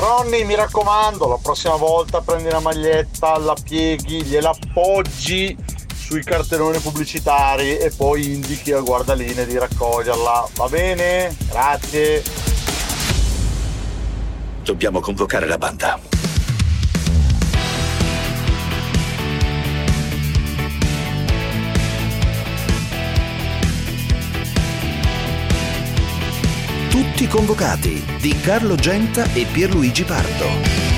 Ronny, mi raccomando, la prossima volta prendi una maglietta, la pieghi, gliela appoggi sui cartelloni pubblicitari e poi indichi al guardaline di raccoglierla. Va bene? Grazie. Dobbiamo convocare la banda. Tutti convocati di Carlo Genta e Pierluigi Pardo.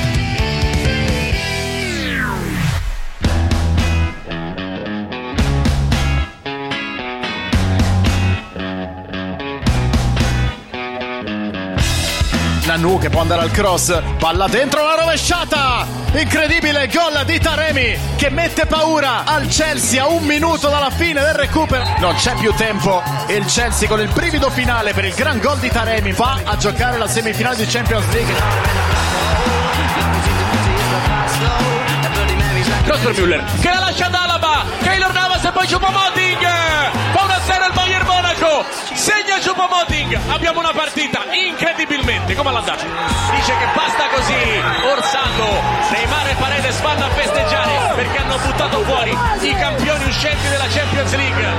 Nanu che può andare al cross, palla dentro la rovesciata! Incredibile gol di Taremi che mette paura al Chelsea a un minuto dalla fine del recupero. Non c'è più tempo e il Chelsea con il brivido finale per il gran gol di Taremi va a giocare la semifinale di Champions League. Cross per Müller che la lascia ad Alaba Keylor Navas e poi Choupo-Moting fa 1-0 il Bayern Monaco segna Choupo-Moting abbiamo una partita incredibilmente. Come all'andata? Dice che basta così Orsato Neymar e Paredes vanno a festeggiare perché hanno buttato fuori i campioni uscenti della Champions League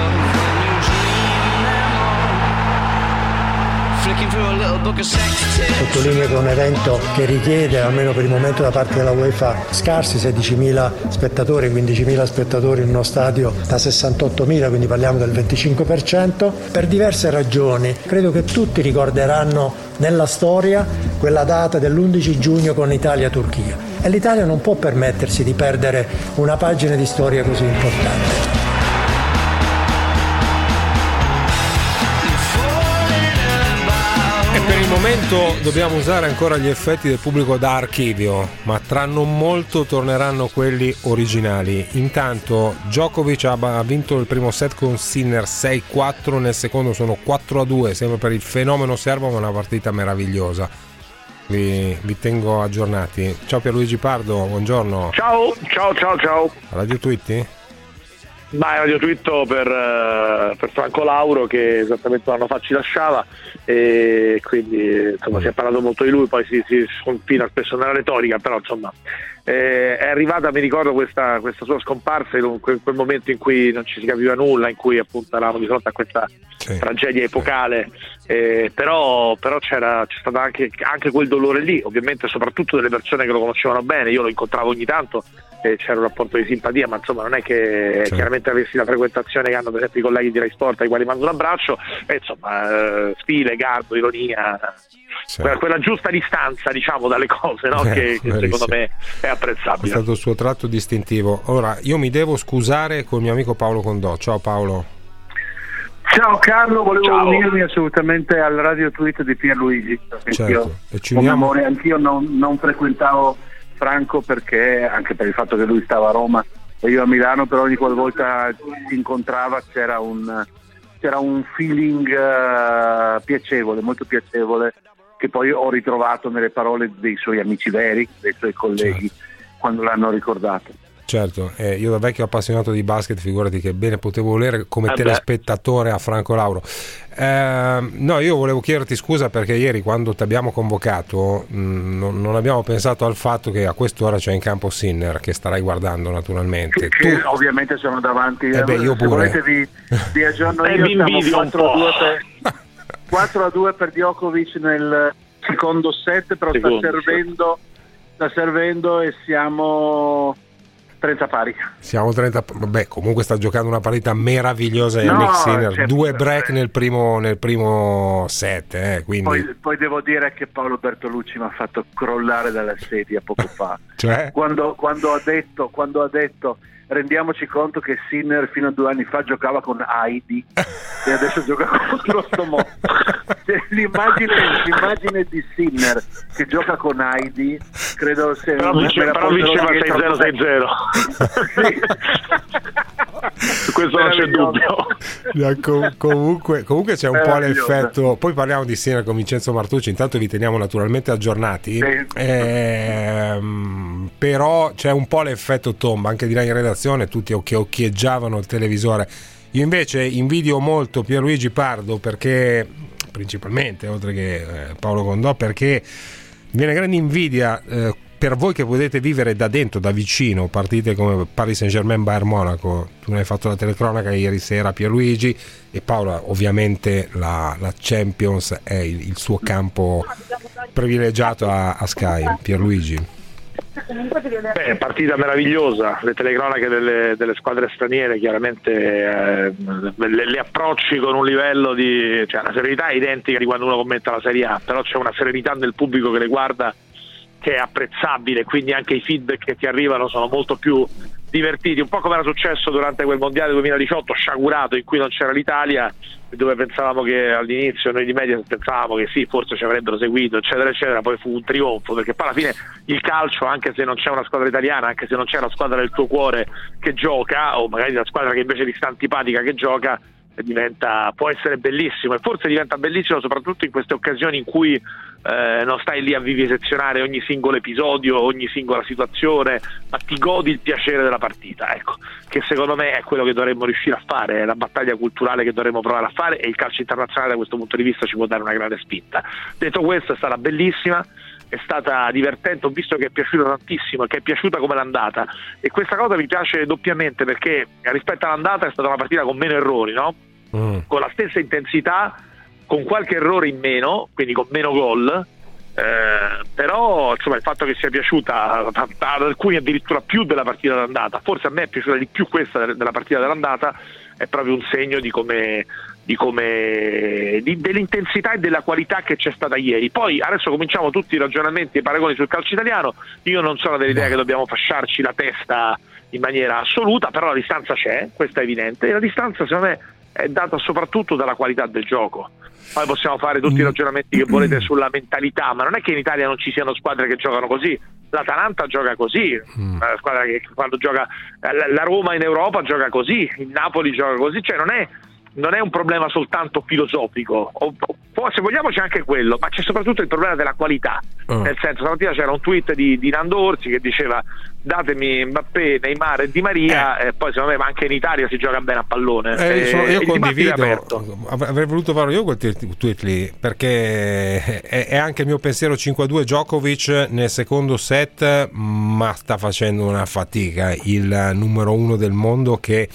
Sottolineo che è un evento che richiede, almeno per il momento da parte della UEFA, scarsi 16.000 spettatori, 15.000 spettatori in uno stadio da 68.000, quindi parliamo del 25%, per diverse ragioni. Credo che tutti ricorderanno nella storia quella data dell'11 giugno con Italia-Turchia e l'Italia non può permettersi di perdere una pagina di storia così importante. Momento dobbiamo usare ancora gli effetti del pubblico da archivio, ma tra non molto torneranno quelli originali. Intanto Djokovic ha vinto il primo set con Sinner 6-4, nel secondo sono 4-2, sempre per il fenomeno serbo, ma una partita meravigliosa. Vi, vi tengo aggiornati. Ciao Pierluigi Pardo, buongiorno. Ciao, ciao, ciao, ciao. Radio Twitti? Beh, radio twitto per, eh, per, Franco Lauro che esattamente un anno fa ci lasciava e quindi insomma si è parlato molto di lui, poi si, si sconfina spesso nella retorica, però insomma eh, è arrivata, mi ricordo, questa, questa sua scomparsa in, un, in, quel momento in cui non ci si capiva nulla, in cui appunto eravamo di fronte a questa sì, tragedia epocale, eh, però, però c'era, c'è stato anche, anche quel dolore lì, ovviamente soprattutto delle persone che lo conoscevano bene, io lo incontravo ogni tanto eh, c'era un rapporto di simpatia, ma insomma non è che certo. chiaramente avessi la frequentazione che hanno per esempio i colleghi di Rai Sport ai quali mando un abbraccio, e insomma eh, stile, garbo, ironia, sì. quella, quella, giusta distanza diciamo dalle cose no? eh, che, che secondo me è apprezzabile. È stato il suo tratto distintivo. Ora io mi devo scusare con il mio amico Paolo Condò. Ciao Paolo. Ciao Carlo, volevo Ciao. unirmi assolutamente al radio tweet di Pierluigi. Certo. Io, uniamo... amore, anch'io non, non frequentavo Franco perché, anche per il fatto che lui stava a Roma e io a Milano, però ogni qualvolta si incontrava c'era un, c'era un feeling uh, piacevole, molto piacevole, che poi ho ritrovato nelle parole dei suoi amici veri, dei suoi colleghi, certo. quando l'hanno ricordato. Certo, eh, io da vecchio appassionato di basket, figurati che bene potevo volere come eh telespettatore a Franco Lauro. Eh, no, io volevo chiederti scusa perché ieri quando ti abbiamo convocato mh, mm, non, non, abbiamo pensato al fatto che a quest'ora c'è in campo Sinner che starai guardando naturalmente. Che, tu... ovviamente sono davanti. Eh beh, io pure. Se volete vi, vi aggiorno io, siamo 4 a 2 per, 4 a 2 per Djokovic nel secondo set, però secondo, sta servendo, sta servendo e siamo 30 pari. Siamo 30 Vabbè, comunque sta giocando una partita meravigliosa no, Yannick Sinner. Certo, Due break nel primo, nel primo set. Eh, quindi... poi, poi, devo dire che Paolo Bertolucci mi ha fatto crollare dalla sedia poco fa. cioè? quando, quando, ha detto, quando ha detto rendiamoci conto che Sinner fino a due anni fa giocava con Heidi e adesso gioca contro Stomò. Cioè, l'immagine, l'immagine, di Sinner che gioca con Heidi credo sia però, vice, però vinceva 6-0 6-0 su questo non c'è dubbio. No, com- comunque, comunque, c'è un po' l'effetto poi parliamo di Sinner con Vincenzo Martucci intanto vi teniamo naturalmente aggiornati. Sì. ehm, però c'è un po' l'effetto tomba anche di là in redazione tutti che occhieggiavano il televisore. Io invece invidio molto Pierluigi Pardo perché principalmente, oltre che eh, Paolo Condò, perché viene grande invidia eh, per voi che potete vivere da dentro, da vicino, partite come Paris Saint Germain Bayern Monaco, tu ne hai fatto la telecronaca ieri sera Pierluigi e Paola ovviamente la, la Champions è il, il, suo campo privilegiato a, a Sky, Pierluigi. Beh, partita meravigliosa, le telecronache delle, delle squadre straniere chiaramente eh, le, le, approcci con un livello di cioè una serenità identica di quando uno commenta la Serie A, però c'è una serenità nel pubblico che le guarda che è apprezzabile, quindi anche i feedback che ti arrivano sono molto più divertiti, un po' come era successo durante quel mondiale 2018 sciagurato in cui non c'era l'Italia, dove pensavamo che all'inizio noi di media pensavamo che sì, forse ci avrebbero seguito, eccetera, eccetera, poi fu un trionfo, perché poi alla fine il calcio, anche se non c'è una squadra italiana, anche se non c'è la squadra del tuo cuore che gioca, o magari la squadra che invece ti sta antipatica che gioca, diventa, può essere bellissimo e forse diventa bellissimo soprattutto in queste occasioni in cui eh, non stai lì a vivisezionare ogni singolo episodio, ogni singola situazione, ma ti godi il piacere della partita, ecco, che secondo me è quello che dovremmo riuscire a fare, è la battaglia culturale che dovremmo provare a fare e il calcio internazionale da questo punto di vista ci può dare una grande spinta. Detto questo è stata bellissima, è stata divertente, ho visto che è piaciuta tantissimo, che è piaciuta come l'andata e questa cosa mi piace doppiamente perché rispetto all'andata è stata una partita con meno errori, no? mm. con la stessa intensità, con qualche errore in meno, quindi con meno gol. Eh, però insomma, il fatto che sia piaciuta ad alcuni addirittura più della partita d'andata, forse a me è piaciuta di più questa della partita dell'andata, è proprio un segno di come di come, di, dell'intensità e della qualità che c'è stata ieri. Poi adesso cominciamo tutti i ragionamenti e i paragoni sul calcio italiano. Io non sono dell'idea che dobbiamo fasciarci la testa in maniera assoluta, però la distanza c'è, questo è evidente, e la distanza secondo me è data soprattutto dalla qualità del gioco. Poi possiamo fare tutti i ragionamenti che volete sulla mentalità, ma non è che in Italia non ci siano squadre che giocano così. L'Atalanta gioca così, mm. la squadra che quando gioca la Roma in Europa gioca così, il Napoli gioca così, cioè non è non è un problema soltanto filosofico, o, o, se vogliamo c'è anche quello, ma c'è soprattutto il problema della qualità. Uh. Nel senso, stamattina c'era un tweet di, di Nando Orsi che diceva datemi Mbappé, Neymar e Di Maria eh. e poi secondo me anche in Italia si gioca bene a pallone. Eh, io, sono, io condivido, avrei voluto farlo io quel tweet lì perché è, è anche il mio pensiero 5-2 Djokovic nel secondo set ma sta facendo una fatica il numero uno del mondo che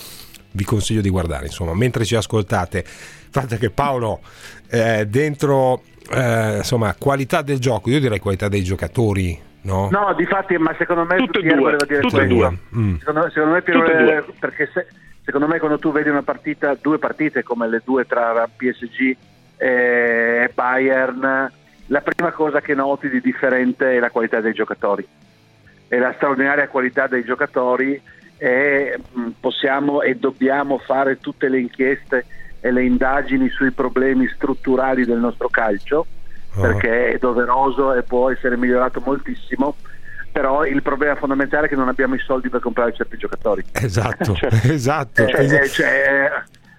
vi consiglio di guardare. Insomma, mentre ci ascoltate, fate che Paolo eh, dentro eh, insomma qualità del gioco, io direi qualità dei giocatori. No, no difatti, ma secondo me tutte e due, dire tutte due. Mm. Secondo, secondo, me Piero, perché se, secondo me quando tu vedi una partita, due partite come le due tra PSG e Bayern, la prima cosa che noti di differente è la qualità dei giocatori. E la straordinaria qualità dei giocatori e mm, possiamo e dobbiamo fare tutte le inchieste e le indagini sui problemi strutturali del nostro calcio oh. perché è doveroso e può essere migliorato moltissimo però il problema fondamentale è che non abbiamo i soldi per comprare certi giocatori esatto cioè, esatto, cioè, esatto. Cioè,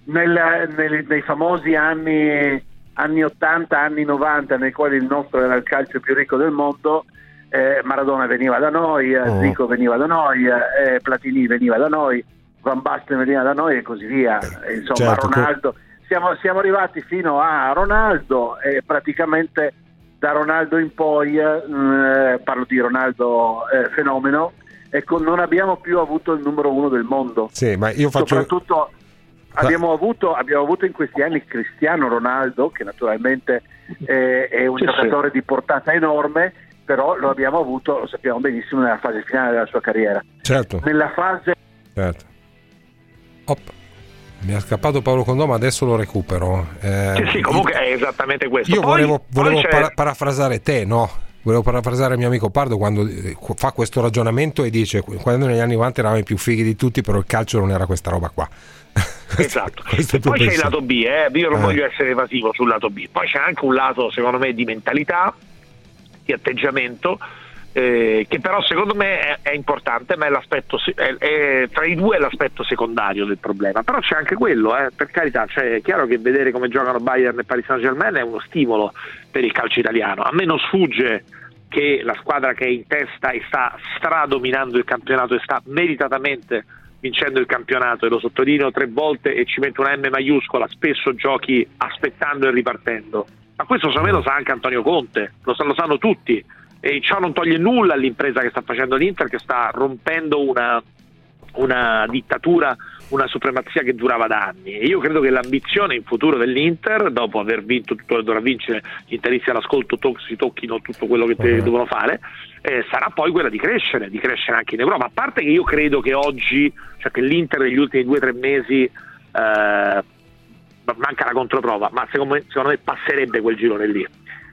nel, nel, nei famosi anni, anni 80 anni 90 nei quali il nostro era il calcio più ricco del mondo eh, Maradona veniva da noi, eh, oh. Zico veniva da noi, eh, Platini veniva da noi, Van Basten veniva da noi e così via. Eh, insomma, certo, Ronaldo. Siamo, siamo, arrivati fino a Ronaldo e praticamente da Ronaldo in poi, eh, parlo di Ronaldo eh, fenomeno, ecco, non abbiamo più avuto il numero uno del mondo. Sì, ma io faccio... Soprattutto abbiamo avuto, abbiamo avuto in questi anni Cristiano Ronaldo, che naturalmente è un sì, giocatore sì. di portata enorme, però lo abbiamo avuto, lo sappiamo benissimo, nella fase finale della sua carriera. Certo. Nella fase... Certo. Op. Mi è scappato Paolo Condò, adesso lo recupero. Eh, sì, sì, comunque è esattamente questo. Io poi, volevo, volevo para- parafrasare te, no? Volevo parafrasare il mio amico Pardo quando eh, fa questo ragionamento e dice quando negli anni 90 eravamo i più fighi di tutti, però il calcio non era questa roba qua. esatto. e poi c'è il lato B, eh? io non eh. voglio essere evasivo sul lato B. Poi c'è anche un lato, secondo me, di mentalità di atteggiamento eh, che però secondo me è, è importante, ma è l'aspetto, è, è, tra i due è l'aspetto secondario del problema. Però c'è anche quello, eh, per carità, cioè, è chiaro che vedere come giocano Bayern e Paris Saint Germain è uno stimolo per il calcio italiano. A me non sfugge che la squadra che è in testa e sta stradominando il campionato e sta meritatamente vincendo il campionato e lo sottolineo tre volte e ci metto una M maiuscola, spesso giochi aspettando e ripartendo ma questo secondo me lo sa anche Antonio Conte, lo, lo sanno tutti. E ciò non toglie nulla all'impresa che sta facendo l'Inter, che sta rompendo una, una dittatura, una supremazia che durava da anni. E io credo che l'ambizione in futuro dell'Inter, dopo aver vinto tutto quello che dovrà vincere, gli interisti all'ascolto to- si tocchino tutto quello che te- devono fare, eh, sarà poi quella di crescere, di crescere anche in Europa. A parte che io credo che oggi, cioè che l'Inter negli ultimi due o tre mesi eh, manca la controprova, ma secondo me, secondo me passerebbe quel girone lì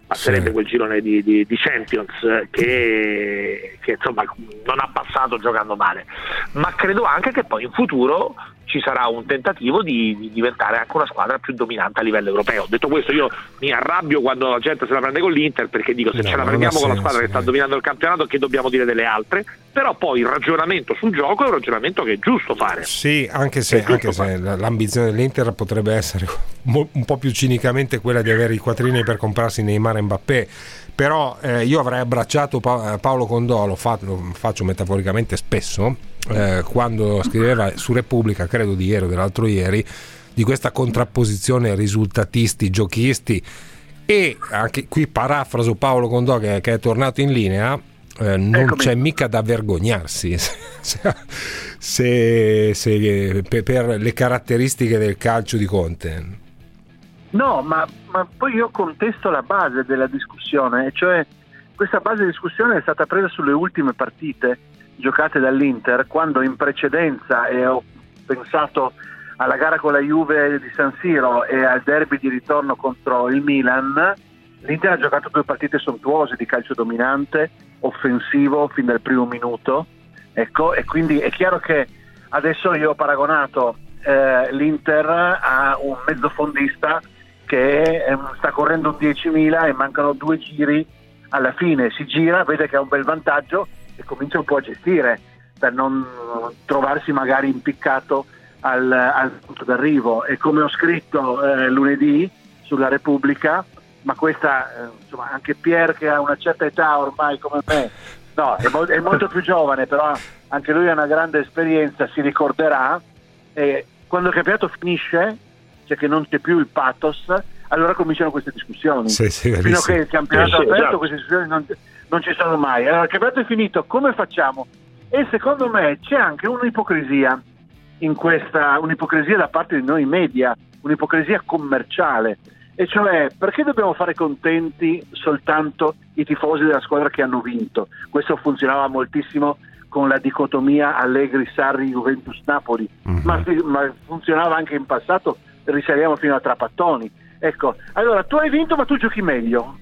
passerebbe Sì. quel girone di, di- di Champions eh, che, che, insomma non ha passato giocando male ma credo anche che poi in futuro ci sarà un tentativo di, di diventare anche una squadra più dominante a livello europeo detto questo io mi arrabbio quando la gente se la prende con l'Inter perché dico se No, ce la prendiamo con la squadra che sta eh. dominando il campionato che dobbiamo dire delle altre però poi il ragionamento sul gioco è un ragionamento che è giusto fare Sì, anche se, anche se l'ambizione dell'Inter potrebbe essere un po' più cinicamente quella di avere i quattrini per comprarsi Neymar e Mbappé. Però eh, io avrei abbracciato Pa- Paolo Condò, lo, fa- lo faccio metaforicamente spesso, eh, quando scriveva su Repubblica, credo di ieri o dell'altro ieri, di questa contrapposizione risultatisti, giochisti e anche qui parafraso Paolo Condò che, che è tornato in linea, eh, non Eccomi. c'è mica da vergognarsi se, se- per, le caratteristiche del calcio di Conte. No, ma, ma poi io contesto la base della discussione, cioè questa base di discussione è stata presa sulle ultime partite giocate dall'Inter, quando in precedenza, e ho pensato alla gara con la Juve di San Siro e al derby di ritorno contro il Milan, l'Inter ha giocato due partite sontuose di calcio dominante, offensivo fin dal primo minuto, ecco, e quindi è chiaro che adesso io ho paragonato eh, l'Inter a un mezzofondista che sta correndo un 10.000 e mancano due giri alla fine. Si gira, vede che ha un bel vantaggio e comincia un po' a gestire per non trovarsi magari impiccato al, al punto d'arrivo. E come ho scritto eh, lunedì sulla Repubblica ma questa eh, insomma anche Pier che ha una certa età ormai come me no, è, mo- è molto più giovane però anche lui ha una grande esperienza si ricorderà. E quando il campionato finisce cioè che non c'è più il pathos allora cominciano queste discussioni. Sì, sì, fino a che il campionato Sì, è aperto esatto. queste discussioni non, non ci sono mai. Allora il campionato è finito come facciamo? e secondo me c'è anche un'ipocrisia in questa un'ipocrisia da parte di noi media un'ipocrisia commerciale. E cioè perché dobbiamo fare contenti soltanto i tifosi della squadra che hanno vinto? Questo funzionava moltissimo con la dicotomia Allegri, Sarri, Juventus, Napoli Mhm. ma, ma funzionava anche in passato risaliamo fino a Trapattoni. Ecco allora tu hai vinto ma tu giochi meglio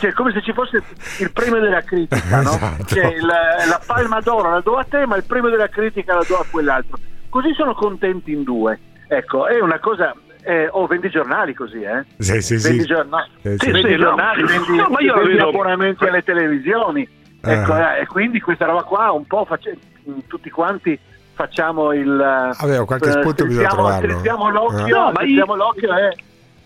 cioè come se ci fosse il premio della critica no? Esatto. Cioè, la, la palma d'oro la do a te ma il premio della critica la do a quell'altro così sono contenti in due ecco è una cosa eh, oh vendi giornali così eh Sì, sì, sì. vendi, giornali, Sì, sì. vendi no. giornali vendi, No, ma io vendi abbonamenti alle televisioni ecco, Ah. eh, e quindi questa roba qua un po' face- tutti quanti facciamo il Vabbè, qualche eh, spunto bisogna strizziamo- trovarlo. l'occhio, Eh. No, ma strizziamo l'occhio e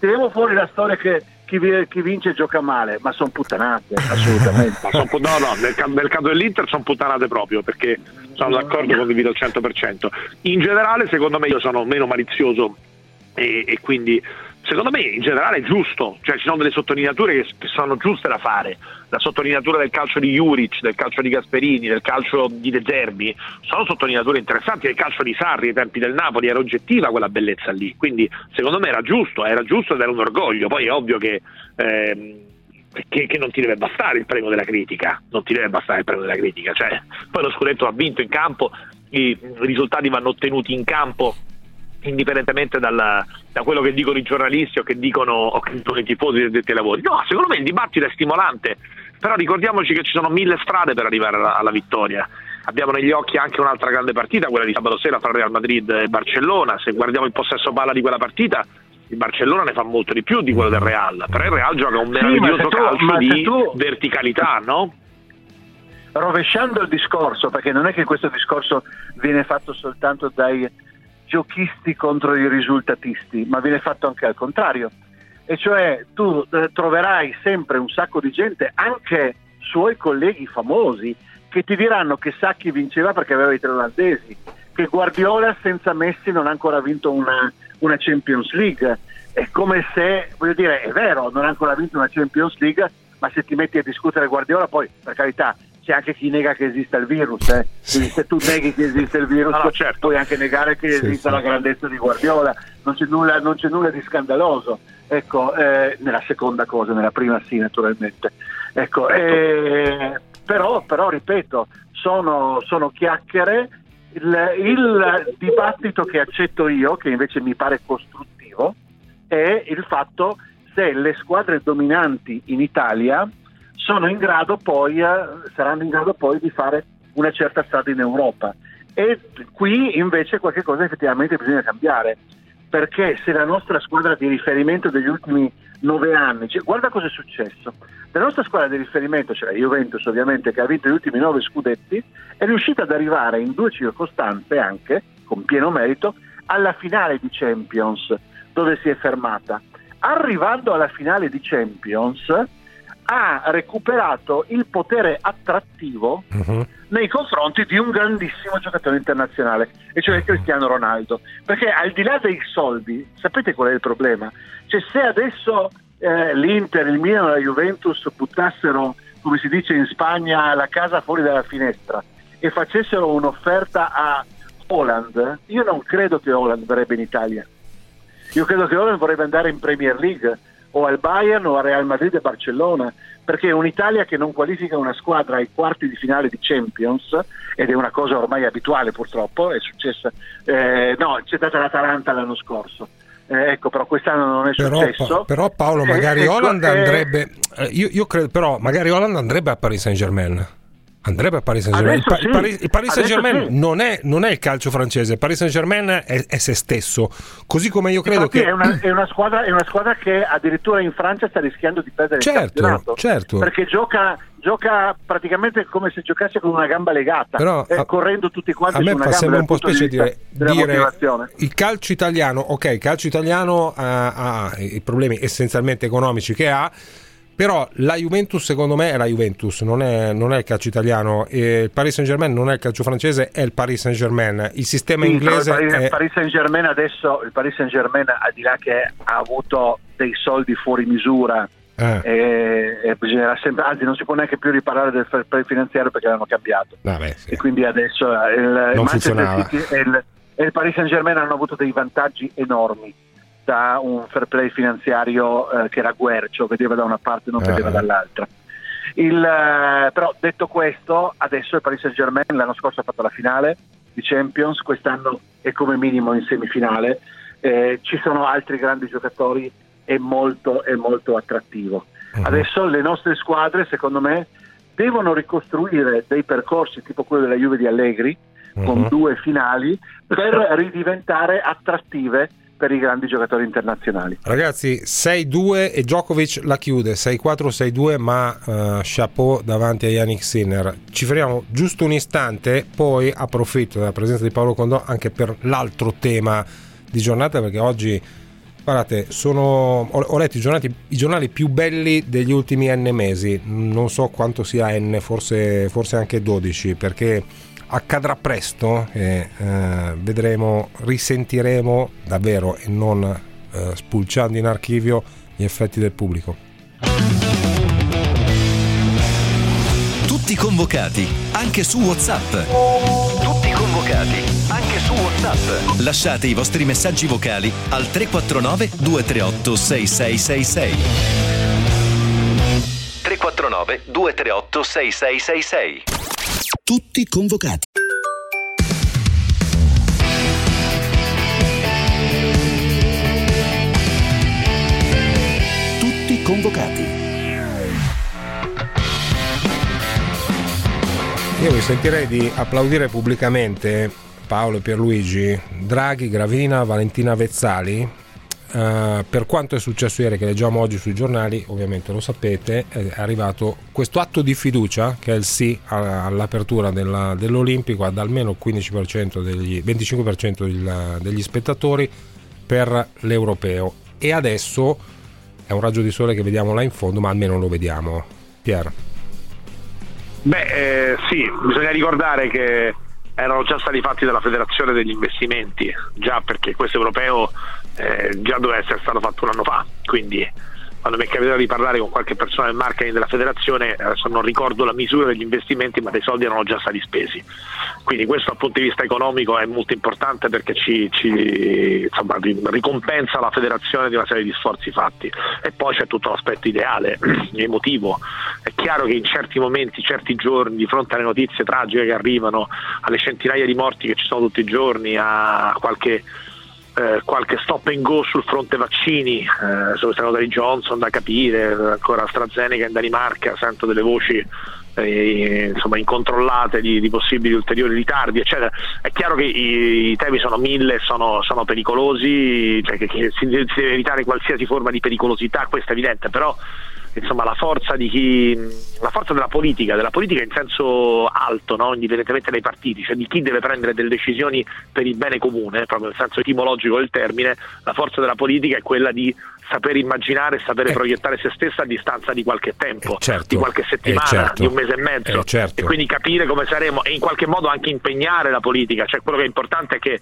tiriamo fuori la storia che chi, chi vince gioca male ma sono puttanate assolutamente son no, no, nel, nel caso dell'Inter sono puttanate proprio perché sono d'accordo, condivido al 100%. In generale, secondo me, io sono meno malizioso e, e quindi secondo me in generale è giusto, cioè ci sono delle sottolineature che, sono giuste da fare. La sottolineatura del calcio di Juric, del calcio di Gasperini, del calcio di De Zerbi, sono sottolineature interessanti. Del calcio di Sarri ai tempi del Napoli era oggettiva quella bellezza lì, quindi secondo me era giusto, era giusto ed era un orgoglio. Poi è ovvio che. ehm, che, che non ti deve bastare il premio della critica, non ti deve bastare il premio della critica, cioè, poi lo scudetto va vinto in campo, i risultati vanno ottenuti in campo indipendentemente dalla- da quello che dicono i giornalisti o che dicono, o che dicono i tifosi dei detti ai lavori. No, secondo me il dibattito è stimolante, però ricordiamoci che ci sono mille strade per arrivare alla, alla vittoria. Abbiamo negli occhi anche un'altra grande partita, quella di sabato sera tra Real Madrid e Barcellona. Se guardiamo il possesso palla di quella partita, il Barcellona ne fa molto di più di quello del Real, però il Real gioca un meraviglioso se tu- calcio di tu- verticalità, no? rovesciando il discorso, perché non è che questo discorso viene fatto soltanto dai giochisti contro i risultatisti, ma viene fatto anche al contrario. E cioè tu eh, troverai sempre un sacco di gente, anche suoi colleghi famosi, che ti diranno che Sacchi vinceva perché aveva i tre olandesi, che Guardiola senza Messi non ha ancora vinto una, una Champions League. È come se, voglio dire, è vero, non ha ancora vinto una Champions League, ma se ti metti a discutere Guardiola poi per carità c'è anche chi nega che esista il virus, eh. quindi se tu neghi che esiste il virus No, no, certo. puoi anche negare che Sì, esista sì. la grandezza di Guardiola, non c'è nulla, non c'è nulla di scandaloso. Ecco, eh, nella seconda cosa, nella prima sì naturalmente. Ecco, eh, però, però ripeto, sono, sono chiacchiere. Il, il dibattito che accetto io, che invece mi pare costruttivo, è il fatto se le squadre dominanti in Italia in poi, eh, saranno in grado poi di fare una certa strada in Europa. E qui invece qualche cosa effettivamente bisogna cambiare, perché se la nostra squadra di riferimento degli ultimi nove anni, cioè, guarda cosa è successo, la nostra squadra di riferimento, cioè la Juventus ovviamente che ha vinto gli ultimi nove scudetti, è riuscita ad arrivare in due circostanze anche, con pieno merito, alla finale di Champions, dove si è fermata. Arrivando alla finale di Champions, ha recuperato il potere attrattivo Mhm. nei confronti di un grandissimo giocatore internazionale, e cioè Cristiano Ronaldo. Perché al di là dei soldi, sapete qual è il problema? Cioè, se adesso eh, l'Inter, il Milan e la Juventus buttassero, come si dice in Spagna, la casa fuori dalla finestra e facessero un'offerta a Holland, io non credo che Holland verrebbe in Italia. Io credo che Holland vorrebbe andare in Premier League o al Bayern o al Real Madrid e Barcellona, perché un'Italia che non qualifica una squadra ai quarti di finale di Champions, ed è una cosa ormai abituale purtroppo, è successa, eh, no, c'è stata l'Atalanta l'anno scorso, Eh, ecco, però quest'anno non è Però, successo. Pa- però Paolo, Eh, magari ecco, Holland eh, andrebbe. eh, io, io credo, però, magari Holland andrebbe a Paris Saint Germain. Andrebbe a Paris Saint Germain. Il, Pa- il sì, Paris, il Paris adesso Saint Germain sì. non, è, non è il calcio francese, il Paris Saint Germain è, è se stesso. Così come io credo Infatti che. è, una, è una squadra, è una squadra che addirittura in Francia sta rischiando di perdere il Certo, campionato certo. perché gioca, gioca praticamente come se giocasse con una gamba legata Però, eh, a- correndo tutti quanti A me fa sempre un po' di specie vista dire, dire il calcio italiano, ok, il calcio italiano ha, ha i problemi essenzialmente economici che ha, però la Juventus secondo me è la Juventus, non è, non è il calcio italiano, e il Paris Saint Germain non è il calcio francese, è il Paris Saint Germain. Il sistema Sì, inglese il Paris, è... Paris Saint Germain adesso il Paris Saint Germain al di là che ha avuto dei soldi fuori misura eh, e, e sempre anzi non si può neanche più riparare del fair play finanziario perché l'hanno cambiato vabbè, sì. e quindi adesso eh, il, il Manchester funzionava. City e il, e il Paris Saint Germain hanno avuto dei vantaggi enormi da un fair play finanziario eh, che era guercio, vedeva da una parte e non Ah. vedeva dall'altra. Il, eh, però detto questo, adesso il Paris Saint Germain l'anno scorso ha fatto la finale di Champions, quest'anno è come minimo in semifinale, Eh, ci sono altri grandi giocatori, è molto, è molto attrattivo. Mhm. Adesso le nostre squadre, secondo me, devono ricostruire dei percorsi tipo quello della Juve di Allegri, con Mhm. due finali, per ridiventare attrattive per i grandi giocatori internazionali. Ragazzi, 6-2 e Djokovic la chiude, 6-4-6-2, ma eh, chapeau davanti a Yannick Sinner. Ci fermiamo giusto un istante, poi approfitto della presenza di Paolo Condò anche per l'altro tema di giornata, perché oggi, guardate, sono, ho, ho letto i giornali, i giornali più belli degli ultimi N mesi, non so quanto sia N, forse, forse anche 12, perché accadrà presto e eh, vedremo, risentiremo davvero e non eh, spulciando in archivio gli effetti del pubblico. Tutti convocati, anche su WhatsApp. Tutti convocati, anche su WhatsApp. Lasciate i vostri messaggi vocali al 349 238 6666. 349 238 6666. Tutti convocati. Tutti convocati. Io mi sentirei di applaudire pubblicamente Paolo e Pierluigi, Draghi, Gravina, Valentina Vezzali. Eh, per quanto è successo ieri, che leggiamo oggi sui giornali, ovviamente lo sapete, è arrivato questo atto di fiducia che è il sì all'apertura della- dell'Olimpico ad almeno il 15% degli, 25% del- degli spettatori per l'europeo. E adesso è un raggio di sole che vediamo là in fondo, ma almeno lo vediamo. Pier. Beh, eh, sì, bisogna ricordare che erano già stati fatti dalla Federazione degli investimenti, già perché questo europeo eh, già doveva essere stato fatto un anno fa, quindi quando mi è capitato di parlare con qualche persona del marketing della federazione, adesso non ricordo la misura degli investimenti, ma dei soldi erano già stati spesi. Quindi questo dal punto di vista economico è molto importante perché ci, ci insomma, ricompensa la federazione di una serie di sforzi fatti. E poi c'è tutto l'aspetto ideale, emotivo. È chiaro che in certi momenti, certi giorni, di fronte alle notizie tragiche che arrivano, alle centinaia di morti che ci sono tutti i giorni, a qualche eh, qualche stop and go sul fronte vaccini, eh, questa cosa di Johnson da capire, ancora AstraZeneca in Danimarca, sento delle voci eh, insomma, incontrollate di, di, possibili ulteriori ritardi, eccetera. È chiaro che i, i temi sono mille, sono, sono pericolosi, cioè che, che si deve evitare qualsiasi forma di pericolosità, questo è evidente, però insomma, la, forza chi, la forza della politica, della politica in senso alto, no? indipendentemente dai partiti, cioè di chi deve prendere delle decisioni per il bene comune, proprio nel senso etimologico del termine, la forza della politica è quella di saper immaginare, sapere eh. proiettare se stessa a distanza di qualche tempo, eh certo. di qualche settimana, eh certo. di un mese e mezzo eh certo. e quindi capire come saremo e in qualche modo anche impegnare la politica, cioè quello che è importante è che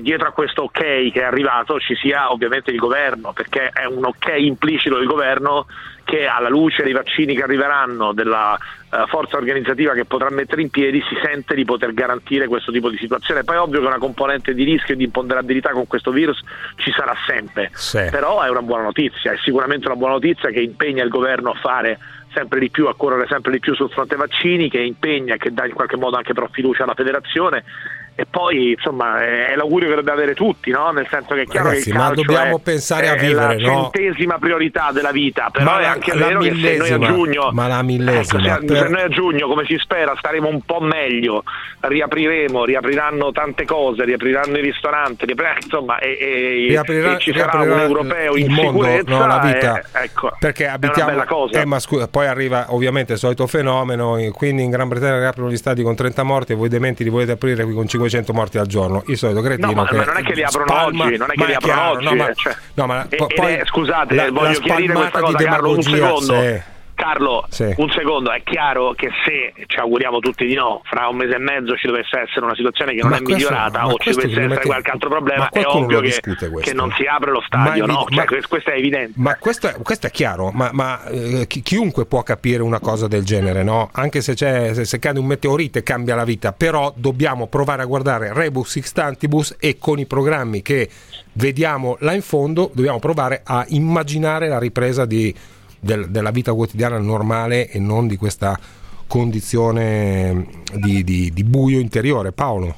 dietro a questo ok che è arrivato ci sia ovviamente il governo, perché è un ok implicito del governo che alla luce dei vaccini che arriveranno, della uh, forza organizzativa che potrà mettere in piedi, si sente di poter garantire questo tipo di situazione. Poi è ovvio che una componente di rischio e di imponderabilità con questo virus ci sarà sempre, sì. però è una buona notizia, è sicuramente una buona notizia che impegna il governo a fare sempre di più, a correre sempre di più sul fronte vaccini, che impegna che dà in qualche modo anche però fiducia alla federazione e poi insomma è l'augurio che dobbiamo avere tutti, no? nel senso che è chiaro Ragazzi, che il ma dobbiamo è, pensare a vivere, la no? centesima priorità della vita, però ma è la, anche la vero che se noi a giugno, ma la millesima, ecco, se, per... se noi a giugno, come si spera, staremo un po' meglio, riapriremo, riapriranno tante cose, riapriranno i ristoranti, riaprirà, insomma, e, e, riaprirà, e ci sarà un europeo in mondo, sicurezza, no, la vita, è, ecco, perché abitiamo, è una bella cosa. Eh, ma scusa, poi arriva ovviamente il solito fenomeno, quindi in Gran Bretagna riaprono gli stati con 30 morti e voi dementi li volete aprire qui con 500 morti al giorno, il solito cretino No, ma, che ma non è che li aprono spalma, oggi, non è che li aprono chiaro, oggi. no, ma, cioè, no, ma e, poi, è, scusate, la, voglio la chiarire questa cosa, di Carlo, un secondo. Sì. Carlo, Sì. un secondo, è chiaro che se ci auguriamo tutti di no, fra un mese e mezzo ci dovesse essere una situazione che non Ma è questo- migliorata ma o ci dovesse essere mette- qualche altro ma problema, è ovvio che, che non si apre lo stadio, Ma no? evi- Cioè, ma- questo è evidente. Ma questo è, questo è chiaro, ma, ma, eh, chi- chiunque può capire una cosa del genere, no? Anche se, c'è, se, se cade un meteorite cambia la vita, però dobbiamo provare a guardare Rebus Xtantibus e con i programmi che vediamo là in fondo dobbiamo provare a immaginare la ripresa di- del- della vita quotidiana normale e non di questa condizione di, di- di buio interiore. Paolo.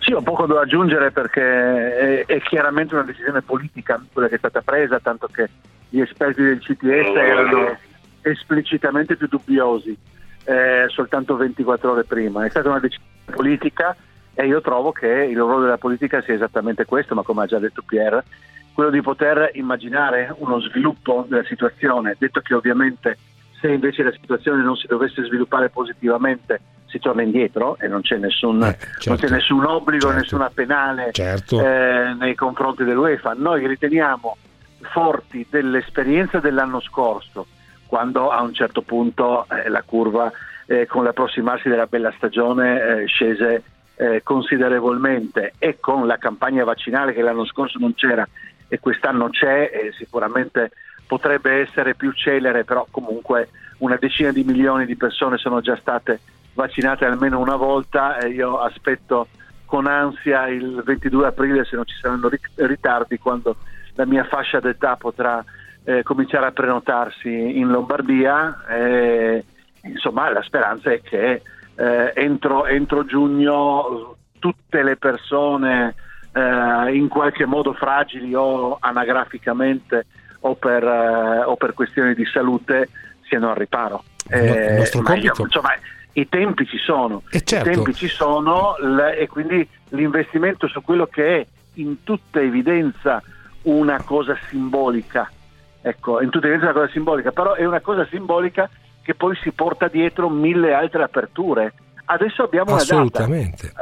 Sì, ho poco da aggiungere perché è, è chiaramente una decisione politica quella che è stata presa, tanto che gli esperti del CTS erano esplicitamente più dubbiosi eh, soltanto 24 ore prima. È stata una decisione politica e io trovo che il ruolo della politica sia esattamente questo, ma come ha già detto Pierre, quello di poter immaginare uno sviluppo della situazione, detto che ovviamente se invece la situazione non si dovesse sviluppare positivamente si torna indietro e non c'è nessun, Eh, non certo. c'è nessun obbligo, Certo. nessuna penale Certo. eh, nei confronti dell'UEFA. Noi riteniamo forti dell'esperienza dell'anno scorso, quando a un certo punto eh, la curva eh, con l'approssimarsi della bella stagione eh, scese eh, considerevolmente e con la campagna vaccinale che l'anno scorso non c'era e quest'anno c'è e sicuramente potrebbe essere più celere, però comunque una decina di milioni di persone sono già state vaccinate almeno una volta e io aspetto con ansia il 22 aprile se non ci saranno ri- ritardi quando la mia fascia d'età potrà eh, cominciare a prenotarsi in Lombardia e, insomma la speranza è che eh, entro, entro giugno tutte le persone eh, in qualche modo fragili o anagraficamente o per, eh, o per questioni di salute siano al riparo. Il no- io- insomma, i tempi ci sono, Eh, certo. i tempi ci sono l- e quindi l'investimento su quello che è in tutta evidenza una cosa simbolica, ecco, in tutta evidenza una cosa simbolica, però è una cosa simbolica che poi si porta dietro mille altre aperture. Adesso abbiamo una data.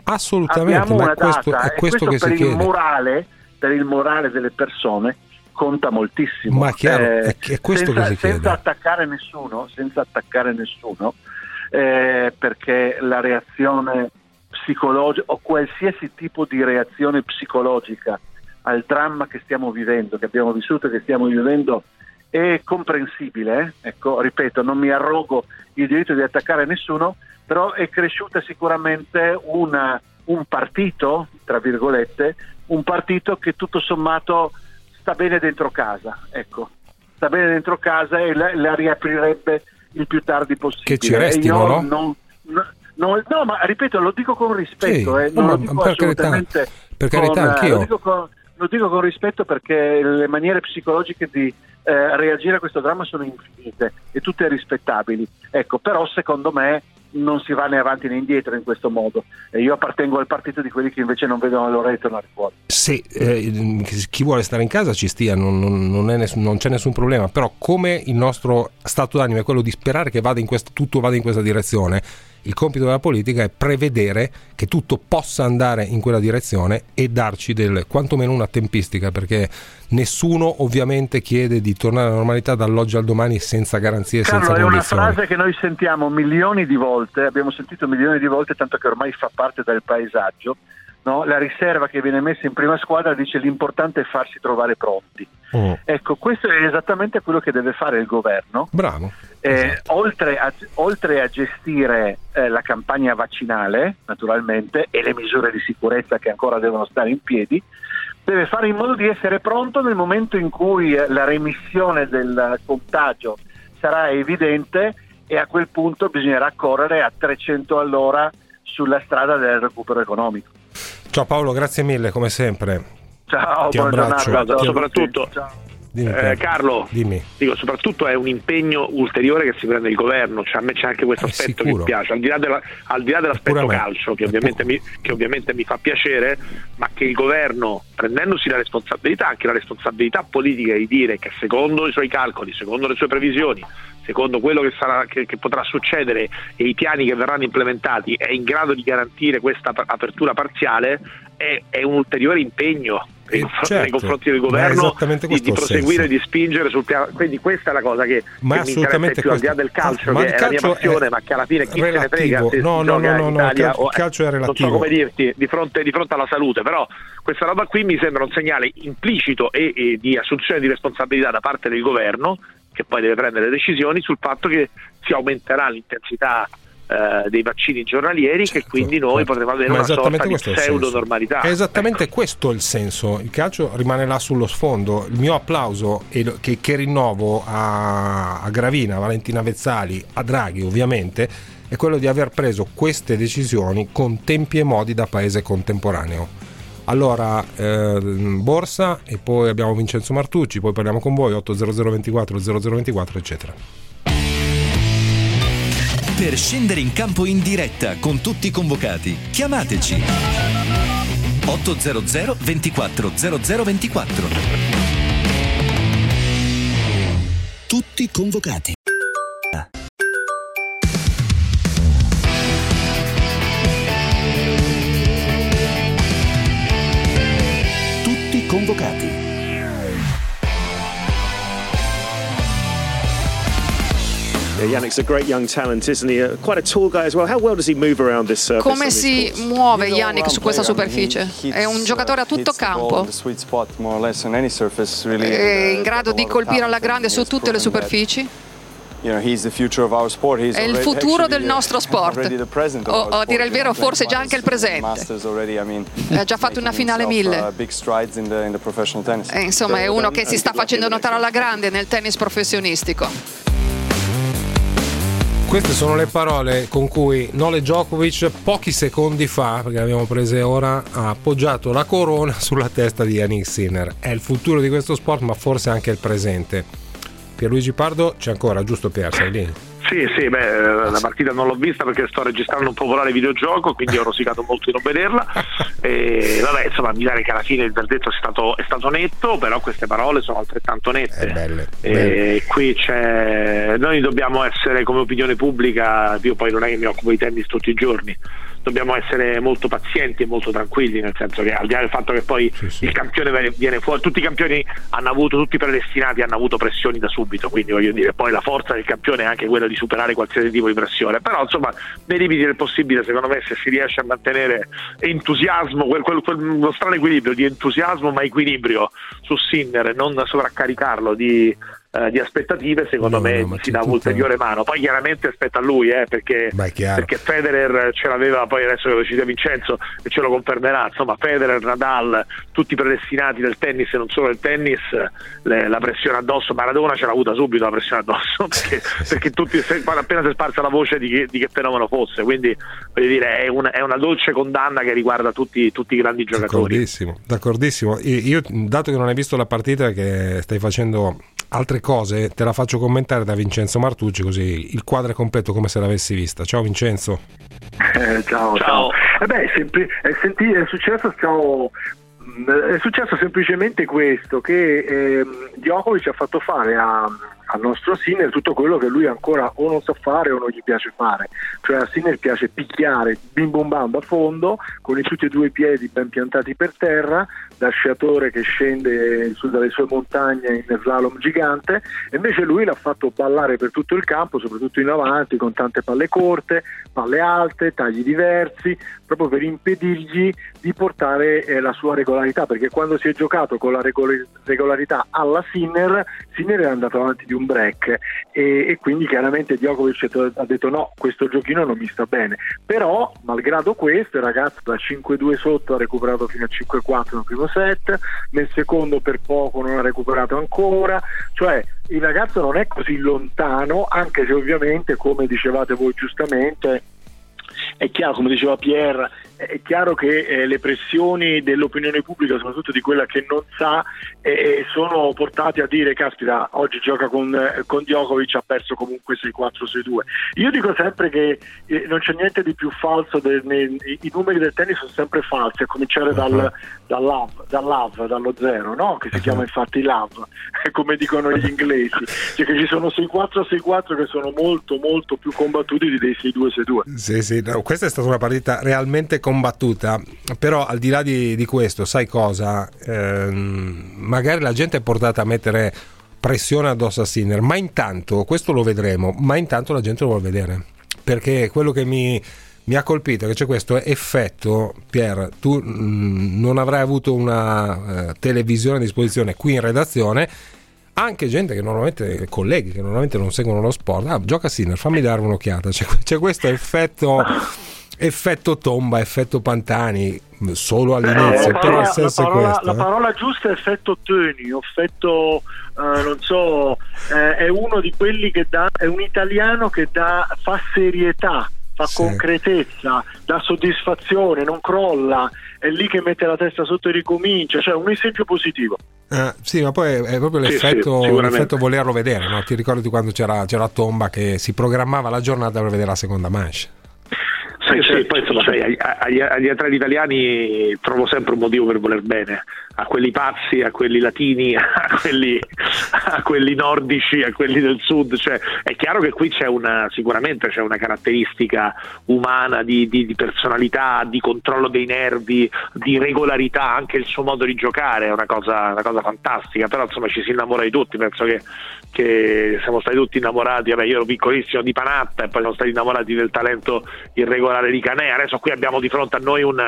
Assolutamente, Abbiamo ma questo, data è e questo che per si il chiede. morale, per il morale delle persone conta moltissimo. Ma chiaro, è- è questo senza, che si chiede. senza attaccare nessuno, senza attaccare nessuno, eh, perché la reazione psicologica o qualsiasi tipo di reazione psicologica al dramma che stiamo vivendo, che abbiamo vissuto e che stiamo vivendo è comprensibile, ecco, ripeto, non mi arrogo il diritto di attaccare nessuno, però è cresciuta sicuramente una, un partito, tra virgolette, un partito che tutto sommato sta bene dentro casa, ecco, sta bene dentro casa e la, la riaprirebbe il più tardi possibile. Che ci restino, no? Non, no, no, ma ripeto, lo dico con rispetto, Sì, eh, no, non lo ma dico per carità, assolutamente per carità, con, eh, anch'io. Lo dico, con, lo dico con rispetto perché le maniere psicologiche di eh, reagire a questo dramma sono infinite e tutte rispettabili. Ecco, però secondo me non si va né avanti né indietro in questo modo. E io appartengo al partito di quelli che invece non vedono l'ora di tornare fuori. Se eh, chi vuole stare in casa ci stia, non, non- non è nessun- non c'è nessun problema, però come il nostro stato d'animo è quello di sperare che vada quest- tutto vada in questa direzione, il compito della politica è prevedere che tutto possa andare in quella direzione e darci del, quantomeno una tempistica, perché nessuno ovviamente chiede di tornare alla normalità dall'oggi al domani senza garanzie Carlo, senza è una condizioni. frase che noi sentiamo milioni di volte, abbiamo sentito milioni di volte, tanto che ormai fa parte del paesaggio. No? La riserva che viene messa in prima squadra dice l'importante è farsi trovare pronti. Mm. Ecco, questo è esattamente quello che deve fare il governo. Bravo. Eh, oltre, a, oltre a gestire eh, la campagna vaccinale, naturalmente, e le misure di sicurezza che ancora devono stare in piedi, deve fare in modo di essere pronto nel momento in cui eh, la remissione del contagio sarà evidente e a quel punto bisognerà correre a 300 all'ora sulla strada del recupero economico. Ciao Paolo, grazie mille come sempre. Ciao, Ti buona abbraccio. giornata. Ti- soprattutto Ciao. Dimmi, Eh. Carlo, Dimmi. dico, soprattutto è un impegno ulteriore che si prende il governo, cioè a me c'è anche questo Eh, aspetto che mi piace, al di là, della- al di là dell'aspetto calcio che ovviamente, mi, che ovviamente mi fa piacere, ma che il governo prendendosi la responsabilità, anche la responsabilità politica di dire che secondo i suoi calcoli, secondo le sue previsioni, secondo quello che, sarà, che, che potrà succedere e i piani che verranno implementati, è in grado di garantire questa ap- apertura parziale, è, è un ulteriore impegno Eh, certo, nei confronti del governo di, di proseguire, senso. di spingere sul piano. Quindi questa è la cosa che, Ma che mi interessa più al di là del calcio, Ma che il è la mia calcio passione, ma che alla fine chi se ne relativo. frega se No, no, no, no, in Italia il cal- o- il calcio è Non relativo. so come dirti, di fronte, di fronte alla salute, però questa roba qui mi sembra un segnale implicito e, e di assunzione di responsabilità da parte del governo, che poi deve prendere decisioni sul fatto che si aumenterà l'intensità eh, dei vaccini giornalieri, che quindi noi certo. potremo avere Ma una sorta di pseudo normalità. È esattamente questo il senso. Il calcio rimane là sullo sfondo. Il mio applauso che, che rinnovo a, a Gravina, a Valentina Vezzali, a Draghi ovviamente, è quello di aver preso queste decisioni con tempi e modi da paese contemporaneo. Allora, ehm, Borsa e poi abbiamo Vincenzo Martucci, poi parliamo con voi 80024 0024 eccetera. Per scendere in campo in diretta con tutti i convocati, chiamateci 800 24 0024. Tutti convocati. Tutti convocati. Come si muove Yannick su questa superficie? È un giocatore a tutto campo, è in grado di colpire alla grande su tutte le superfici. È il futuro del nostro sport. O, o a dire il vero, forse già anche il presente. Ha già fatto una finale 1000. E insomma, è uno che si sta facendo notare alla grande nel tennis professionistico. Queste sono le parole con cui Nole Djokovic pochi secondi fa, perché le abbiamo prese ora, ha appoggiato la corona sulla testa di Yannick Sinner. È il futuro di questo sport, ma forse anche il presente. Pierluigi Pardo c'è ancora, giusto Pier? Sei lì? Sì, sì, beh, la partita non l'ho vista perché sto registrando un popolare videogioco, quindi ho rosicato molto di non vederla. E vabbè, insomma, mi pare che alla fine il verdetto è stato, è stato netto, però queste parole sono altrettanto nette. Eh, belle, E belle. qui c'è. Noi dobbiamo essere come opinione pubblica, io poi non è che mi occupo di tennis tutti i giorni. Dobbiamo essere molto pazienti e molto tranquilli, nel senso che al di là del fatto che poi Sì, sì. il campione viene- fuori, tutti i campioni hanno avuto, tutti i predestinati hanno avuto pressioni da subito, quindi voglio dire, poi la forza del campione è anche quella di superare qualsiasi tipo di pressione, però insomma nei limiti del possibile secondo me se si riesce a mantenere entusiasmo, quel, quel, quello strano equilibrio di entusiasmo ma equilibrio su Sinner e non sovraccaricarlo di eh, di aspettative, secondo no, me no, si dà un'ulteriore mano. Poi chiaramente aspetta a lui, eh, perché, perché, Federer ce l'aveva, poi adesso che lo cita Vincenzo e ce lo confermerà, insomma Federer, Nadal, tutti predestinati del tennis e non solo del tennis, le, la pressione addosso, Maradona ce l'ha avuta subito la pressione addosso, perché, perché tutti, appena si è sparsa la voce di che, di che fenomeno fosse, quindi voglio dire è, un, è, una dolce condanna che riguarda tutti, tutti i grandi giocatori. D'accordissimo, d'accordissimo. Io, dato che non hai visto la partita che stai facendo altre cose te la faccio commentare da Vincenzo Martucci così il quadro è completo come se l'avessi vista. Ciao Vincenzo. Eh, ciao, ciao. ciao. Eh beh, è, sempli- è, senti- è, successo, stiamo... è, successo, semplicemente questo, che eh, Djokovic ha fatto fare a, al nostro Sinner tutto quello che lui ancora o non sa fare o non gli piace fare. Cioè a Sinner piace picchiare bim bum bam da fondo, con i tutti e due i piedi ben piantati per terra, da sciatore che scende su dalle sue montagne in slalom gigante, e invece lui l'ha fatto ballare per tutto il campo, soprattutto in avanti, con tante palle corte, palle alte, tagli diversi, proprio per impedirgli di portare eh, la sua regolarità, perché quando si è giocato con la regolarità alla Sinner, Sinner è andato avanti di un break. E, e quindi chiaramente Djokovic ha detto no, questo giochino non mi sta bene, però malgrado questo il ragazzo da 5-2 sotto ha recuperato fino a 5-4 nel primo set, nel secondo per poco non ha recuperato ancora, cioè il ragazzo non è così lontano, anche se ovviamente come dicevate voi giustamente è chiaro, come diceva Pierre, è chiaro che eh, le pressioni dell'opinione pubblica, soprattutto di quella che non sa, eh, eh sono portate a dire caspita, oggi gioca con, eh, con Djokovic, ha perso comunque 6-4-6-2. Io dico sempre che eh, non c'è niente di più falso, del, nei, i numeri del tennis sono sempre falsi, a cominciare dal, uh-huh. dal, love, dal love, dallo zero, no? che si uh-huh. chiama infatti love, come dicono gli inglesi, cioè che ci sono 6-4-6-4 che sono molto molto più combattuti dei 6-2-6-2. Sì, sì, no, questa è stata una partita realmente combattuta combattuta, però al di là di, di questo, sai cosa? Eh, magari la gente è portata a mettere pressione addosso a Sinner, ma intanto, questo lo vedremo, ma intanto la gente lo vuole vedere, perché quello che mi, mi ha colpito è che c'è questo effetto, Pier, tu mh, mm, non avrai avuto una uh, televisione a disposizione qui in redazione, anche gente che normalmente, colleghi che normalmente non seguono lo sport, ah, gioca Sinner, fammi dare un'occhiata, c'è, c'è questo effetto effetto tomba, effetto Pantani, solo all'inizio, eh, però il senso parola, è questo. La eh. parola giusta è effetto Tony, effetto, eh, non so, eh, è uno di quelli che dà, è un italiano che dà, fa serietà, fa sì. concretezza, dà soddisfazione, non crolla, è lì che mette la testa sotto e ricomincia, cioè un esempio positivo. Ah, sì, ma poi è proprio l'effetto, sì, l'effetto volerlo vedere, no? ti ricordi quando c'era, c'era Tomba che si programmava la giornata per vedere la seconda manche? Sì, sì, poi insomma, sai, agli, agli atleti italiani trovo sempre un motivo per voler bene, a quelli pazzi, a quelli latini, a quelli, a quelli nordici, a quelli del sud. Cioè, è chiaro che qui c'è una, sicuramente c'è una caratteristica umana di, di, di, personalità, di controllo dei nervi, di regolarità, anche il suo modo di giocare è una cosa, una cosa fantastica, però insomma ci si innamora di tutti, penso che che siamo stati tutti innamorati, vabbè, io ero piccolissimo di Panatta e poi siamo stati innamorati del talento irregolare di Canè, adesso qui abbiamo di fronte a noi un,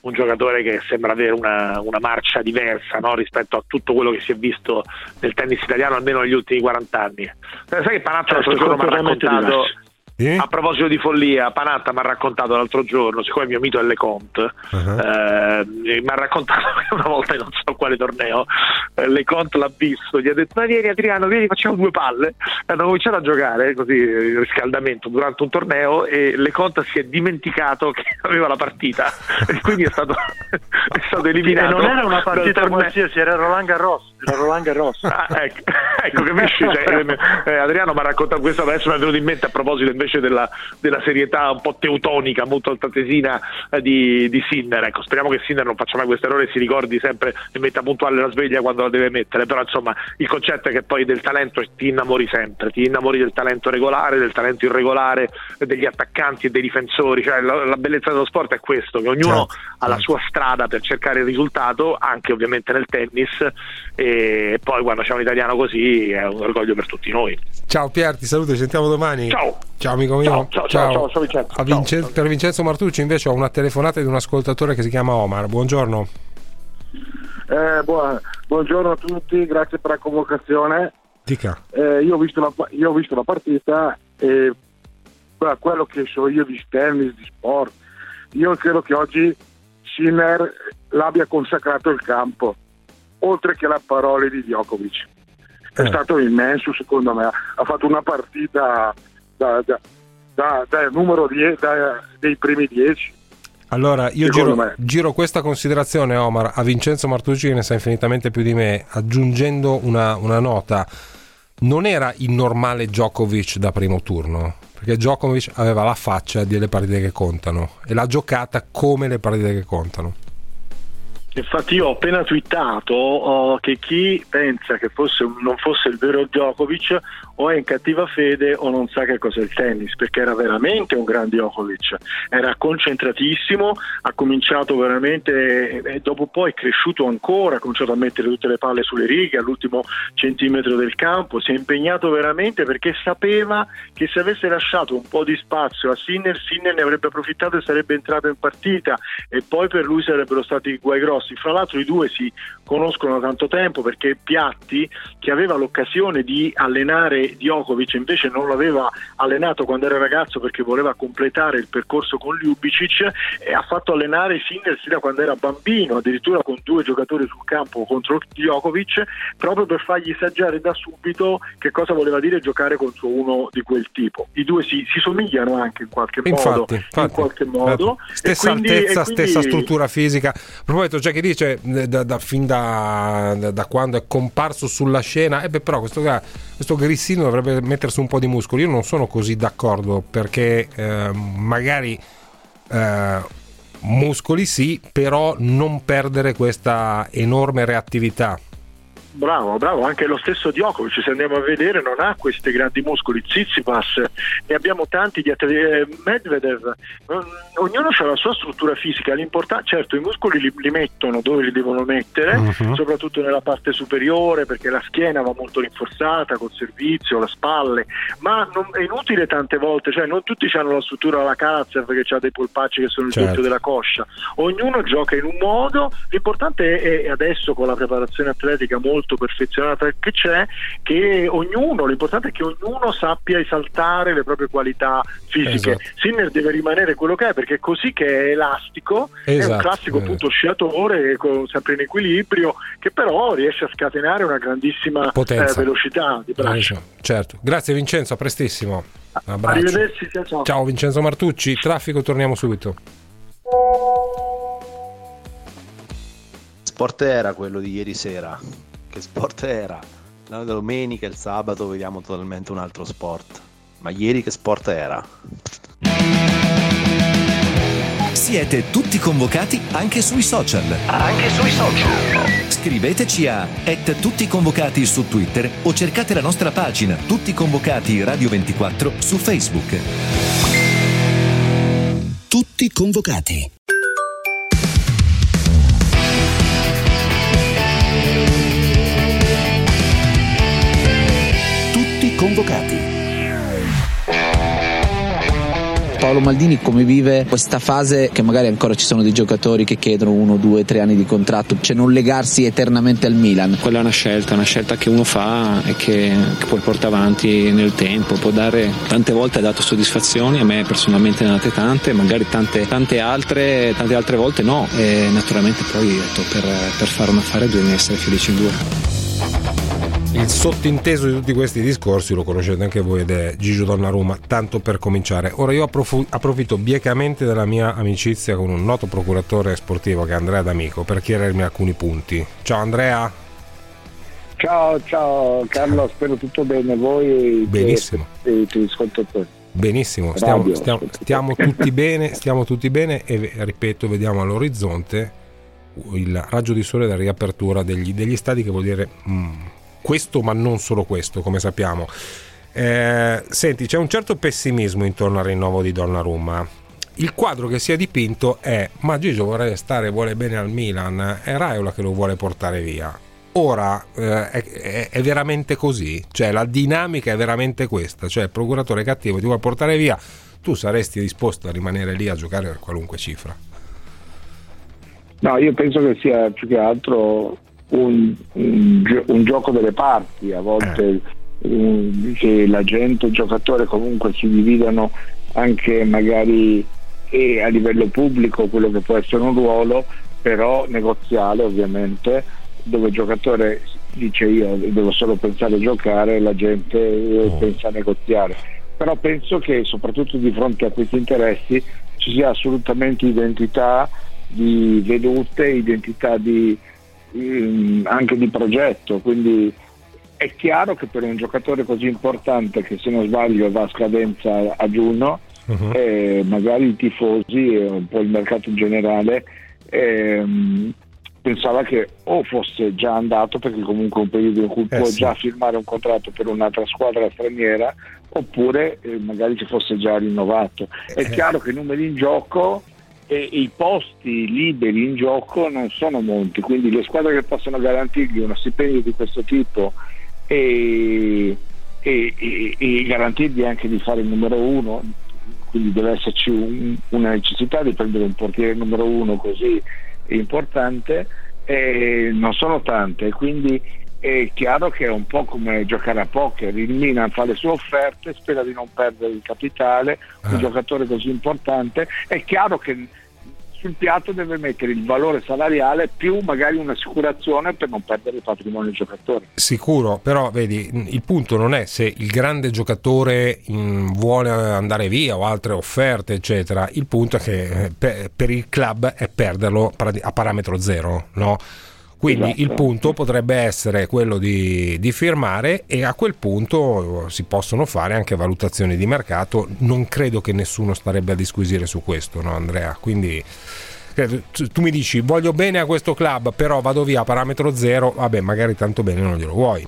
un giocatore che sembra avere una, una marcia diversa no? rispetto a tutto quello che si è visto nel tennis italiano almeno negli ultimi 40 anni. Eh, sai che Panatta l'altro giorno mi ha raccontato... Diverso eh? A proposito di follia, Panatta mi ha raccontato l'altro giorno, siccome il mio mito è Leconte, uh-huh. eh, mi ha raccontato che una volta in non so quale torneo, eh, Leconte l'ha visto, gli ha detto: Ma vieni Adriano, vieni, facciamo due palle. E hanno cominciato a giocare così il riscaldamento durante un torneo e Leconte si è dimenticato che aveva la partita e quindi è stato, è stato eliminato. E non era una partita qualsiasi, era Roland Garros. Era Roland Garros. Ah, ecco, ecco, capisci? Cioè, eh, Adriano mi ha raccontato questo, adesso mi è venuto in mente a proposito invece invece della, della serietà un po' teutonica, molto altatesina eh, di, di Sinner. Ecco, speriamo che Sinner non faccia mai questo errore e si ricordi sempre e metta puntuale la sveglia quando la deve mettere. Però insomma il concetto è che poi del talento ti innamori sempre, ti innamori del talento regolare, del talento irregolare, degli attaccanti e dei difensori. Cioè, la, la bellezza dello sport è questo, che ognuno certo, ha la certo. sua strada per cercare il risultato, anche ovviamente nel tennis, e poi quando c'è un italiano così è un orgoglio per tutti noi. Ciao Pier, ti saluto, ci sentiamo domani. Ciao. Ciao amico mio. Ciao, ciao, ciao. ciao, ciao Vincenzo. Vincen- ciao. Per Vincenzo Martucci invece ho una telefonata di un ascoltatore che si chiama Omar. Buongiorno. Eh, buona, buongiorno a tutti, grazie per la convocazione. Eh, io, ho visto la, io ho visto la partita e quello che so io di tennis, di sport, io credo che oggi Sinner l'abbia consacrato il campo, oltre che le parole di Djokovic. È eh. stato immenso secondo me, ha fatto una partita da, da, da, da numero die, dei primi dieci. Allora, io giro, giro, questa considerazione, Omar, a Vincenzo Martucci, che ne sa infinitamente più di me, aggiungendo una, una nota. Non era il normale Djokovic da primo turno, perché Djokovic aveva la faccia delle partite che contano e l'ha giocata come le partite che contano. Infatti io ho appena twittato oh, che chi pensa che fosse, non fosse il vero Djokovic o è in cattiva fede o non sa che cos'è il tennis, perché era veramente un gran Djokovic, era concentratissimo, ha cominciato veramente e dopo poi è cresciuto ancora, ha cominciato a mettere tutte le palle sulle righe all'ultimo centimetro del campo, si è impegnato veramente perché sapeva che se avesse lasciato un po' di spazio a Sinner, Sinner ne avrebbe approfittato e sarebbe entrato in partita e poi per lui sarebbero stati guai grossi. Fra l'altro i due si conoscono da tanto tempo perché Piatti, che aveva l'occasione di allenare Djokovic invece non l'aveva allenato quando era ragazzo perché voleva completare il percorso con Ljubicic e ha fatto allenare Sinner da quando era bambino, addirittura con due giocatori sul campo contro Djokovic, proprio per fargli saggiare da subito che cosa voleva dire giocare contro uno di quel tipo. I due si, si somigliano anche in qualche infatti, modo. Infatti, in qualche modo. Stessa quindi, altezza, quindi... stessa struttura fisica. A proposito, c'è chi dice da, da, fin da, da, quando è comparso sulla scena, eh però questo, questo grissino dovrebbe mettersi un po' di muscoli. Io non sono così d'accordo perché eh, magari eh, muscoli sì, però non perdere questa enorme reattività Bravo, bravo, anche lo stesso Djokovic, se andiamo a vedere, non ha questi grandi muscoli. Tsitsipas, ne abbiamo tanti di atleti. Eh, Medvedev, ognuno ha la sua struttura fisica. certo, i muscoli li, li, mettono dove li devono mettere, uh-huh. soprattutto nella parte superiore, perché la schiena va molto rinforzata col servizio, le spalle, ma non, è inutile tante volte, cioè non tutti hanno la struttura alla Karatsev che ha dei polpacci che sono il certo. della coscia. Ognuno gioca in un modo, l'importante è, è adesso con la preparazione atletica molto molto perfezionata che c'è, che ognuno, l'importante è che ognuno sappia esaltare le proprie qualità fisiche. Esatto. Sinner deve rimanere quello che è perché è così che è elastico, esatto. è un esatto. classico appunto sciatore con, sempre in equilibrio che però riesce a scatenare una grandissima eh, velocità di braccio. Certo, grazie Vincenzo, a prestissimo. Arrivederci, ciao. Ciao Vincenzo Martucci, traffico, torniamo subito. Sport era quello di ieri sera che sport era. La domenica e il sabato vediamo totalmente un altro sport. Ma ieri che sport era? Siete tutti convocati anche sui social. Anche sui social. Scriveteci a tutti convocati su Twitter o cercate la nostra pagina Tutti convocati Radio 24 su Facebook. Tutti convocati. Convocati. Paolo Maldini come vive questa fase che magari ancora ci sono dei giocatori che chiedono uno, due, tre anni di contratto, cioè non legarsi eternamente al Milan? Quella è una scelta, una scelta che uno fa e che, che poi porta avanti nel tempo, può dare, tante volte ha dato soddisfazioni, a me personalmente ne ha date tante, magari tante, tante, altre, tante altre volte no e naturalmente poi detto, per, per fare un affare bisogna essere felici in due. Il sottinteso di tutti questi discorsi lo conoscete anche voi ed è Gigio Donnarumma, tanto per cominciare. Ora io approf- approfitto biecamente della mia amicizia con un noto procuratore sportivo che è Andrea D'Amico per chiarirmi alcuni punti. Ciao Andrea. Ciao, ciao Carlo, spero tutto bene. Voi Benissimo. E ti ascoltatori. Benissimo, stiamo, stiamo, stiamo tutti bene, stiamo tutti bene e ripeto, vediamo all'orizzonte il raggio di sole della riapertura degli, degli stadi che vuol dire... Mm, questo ma non solo questo come sappiamo. Eh, senti c'è un certo pessimismo intorno al rinnovo di Donnarumma. Il quadro che si è dipinto è ma Gigio vorrebbe stare vuole bene al Milan è Raiola che lo vuole portare via. Ora eh, è, è, veramente così? Cioè la dinamica è veramente questa? Cioè il procuratore cattivo ti vuole portare via tu saresti disposto a rimanere lì a giocare per qualunque cifra? No, io penso che sia più che altro un, un, un, gioco delle parti, a volte eh, che la gente, il giocatore comunque si dividano anche magari a livello pubblico quello che può essere un ruolo, però negoziale ovviamente, dove il giocatore dice io devo solo pensare a giocare e la gente oh. pensa a negoziare. Però penso che soprattutto di fronte a questi interessi ci sia assolutamente identità di vedute, identità di, ehm, anche di progetto, quindi è chiaro che per un giocatore così importante che se non sbaglio va a scadenza a giugno, uh-huh. eh, magari i tifosi e un po' il mercato in generale ehm, pensava che o fosse già andato perché comunque è un periodo in cui eh, può sì. già firmare un contratto per un'altra squadra straniera oppure eh, magari ci fosse già rinnovato. È eh. chiaro che i numeri in gioco e i posti liberi in gioco non sono molti, quindi le squadre che possono garantirgli uno stipendio di questo tipo e, e, e, e garantirgli anche di fare il numero uno, quindi deve esserci un, una necessità di prendere un portiere numero uno così importante, non sono tante, quindi è chiaro che è un po' come giocare a poker, il Milan fa le sue offerte, spera di non perdere il capitale, un ah. giocatore così importante, è chiaro che sul piatto deve mettere il valore salariale più magari un'assicurazione per non perdere il patrimonio del giocatore. Sicuro, però vedi, il punto non è se il grande giocatore vuole andare via o altre offerte, eccetera, il punto è che eh, per il club è perderlo a parametro zero, no? Quindi esatto. il punto potrebbe essere quello di, di, firmare e a quel punto si possono fare anche valutazioni di mercato. Non credo che nessuno starebbe a disquisire su questo, no Andrea? Quindi tu mi dici voglio bene a questo club, però vado via a parametro zero, vabbè magari tanto bene non glielo vuoi.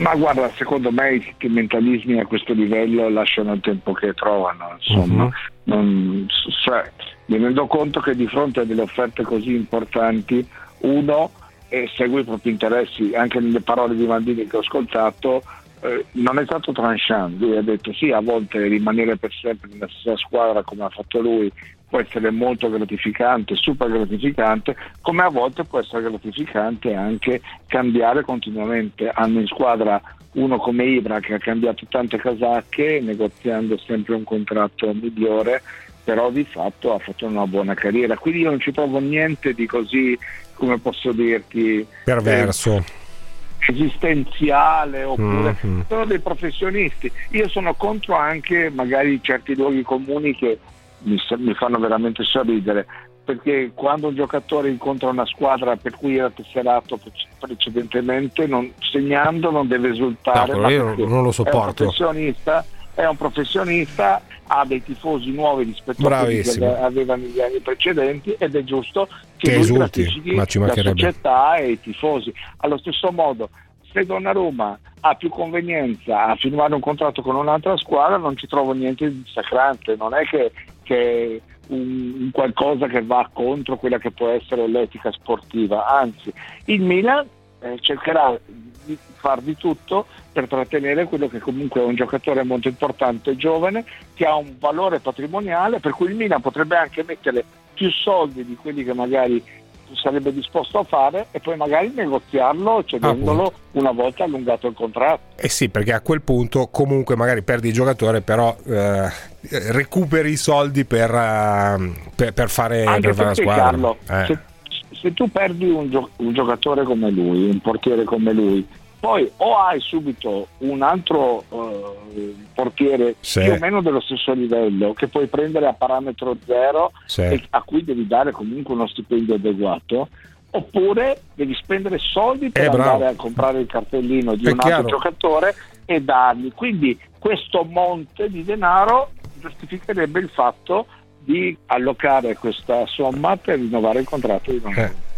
Ma guarda, secondo me i sentimentalismi a questo livello lasciano il tempo che trovano, insomma. Uh-huh. Non, cioè, mi rendo conto che di fronte a delle offerte così importanti, uno segue i propri interessi, anche nelle parole di Mandini che ho ascoltato, eh, non è stato tranchant, lui ha detto sì, a volte rimanere per sempre nella stessa squadra come ha fatto lui può essere molto gratificante, super gratificante, come a volte può essere gratificante anche cambiare continuamente. Hanno in squadra uno come Ibra che ha cambiato tante casacche negoziando sempre un contratto migliore, però di fatto ha fatto una buona carriera. Quindi io non ci trovo niente di così, come posso dirti, perverso. Eh, esistenziale oppure mm-hmm. sono dei professionisti. Io sono contro anche magari certi luoghi comuni che mi, mi fanno veramente sorridere perché quando un giocatore incontra una squadra per cui era tesserato precedentemente, non, segnando non deve esultare. No, io non lo sopporto. È un professionista, è un professionista ha dei tifosi nuovi rispetto Bravissimo. a quelli che aveva negli anni precedenti ed è giusto che, che lui esulti, ma ci la società e i tifosi. Allo stesso modo, se Donnarumma ha più convenienza a firmare un contratto con un'altra squadra non ci trovo niente di sacrante, non è che che un, qualcosa che va contro quella che può essere l'etica sportiva, anzi il Milan eh, cercherà di far di tutto per trattenere quello che comunque è un giocatore molto importante, giovane, che ha un valore patrimoniale, per cui il Milan potrebbe anche mettere più soldi di quelli che magari sarebbe disposto a fare e poi magari negoziarlo cedendolo ah, una volta allungato il contratto. Eh sì, perché a quel punto comunque magari perdi il giocatore, però eh, recuperi i soldi per, uh, per, per fare, per fare la squadra. Carlo, eh. se, se, tu perdi un, gio- un giocatore come lui, un portiere come lui, poi o hai subito un altro uh, portiere sì. più o meno dello stesso livello che puoi prendere a parametro zero sì. e a cui devi dare comunque uno stipendio adeguato oppure devi spendere soldi per eh, andare bravo. a comprare il cartellino di È un chiaro. altro giocatore e dargli quindi questo monte di denaro giustificherebbe il fatto di allocare questa somma per rinnovare il contratto di Ronaldo. Eh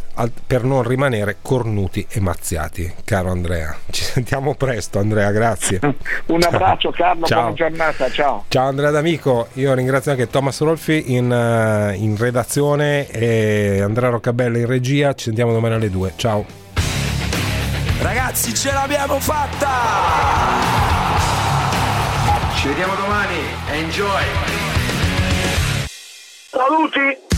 per non rimanere cornuti e mazziati, caro Andrea. Ci sentiamo presto, Andrea, grazie. Un abbraccio, Carlo, ciao. buona giornata, ciao. Ciao Andrea D'Amico, io ringrazio anche Thomas Rolfi in, uh, in redazione e Andrea Roccabella in regia. Ci sentiamo domani alle 2. Ciao. Ragazzi, ce l'abbiamo fatta! Ci vediamo domani. Enjoy! Saluti!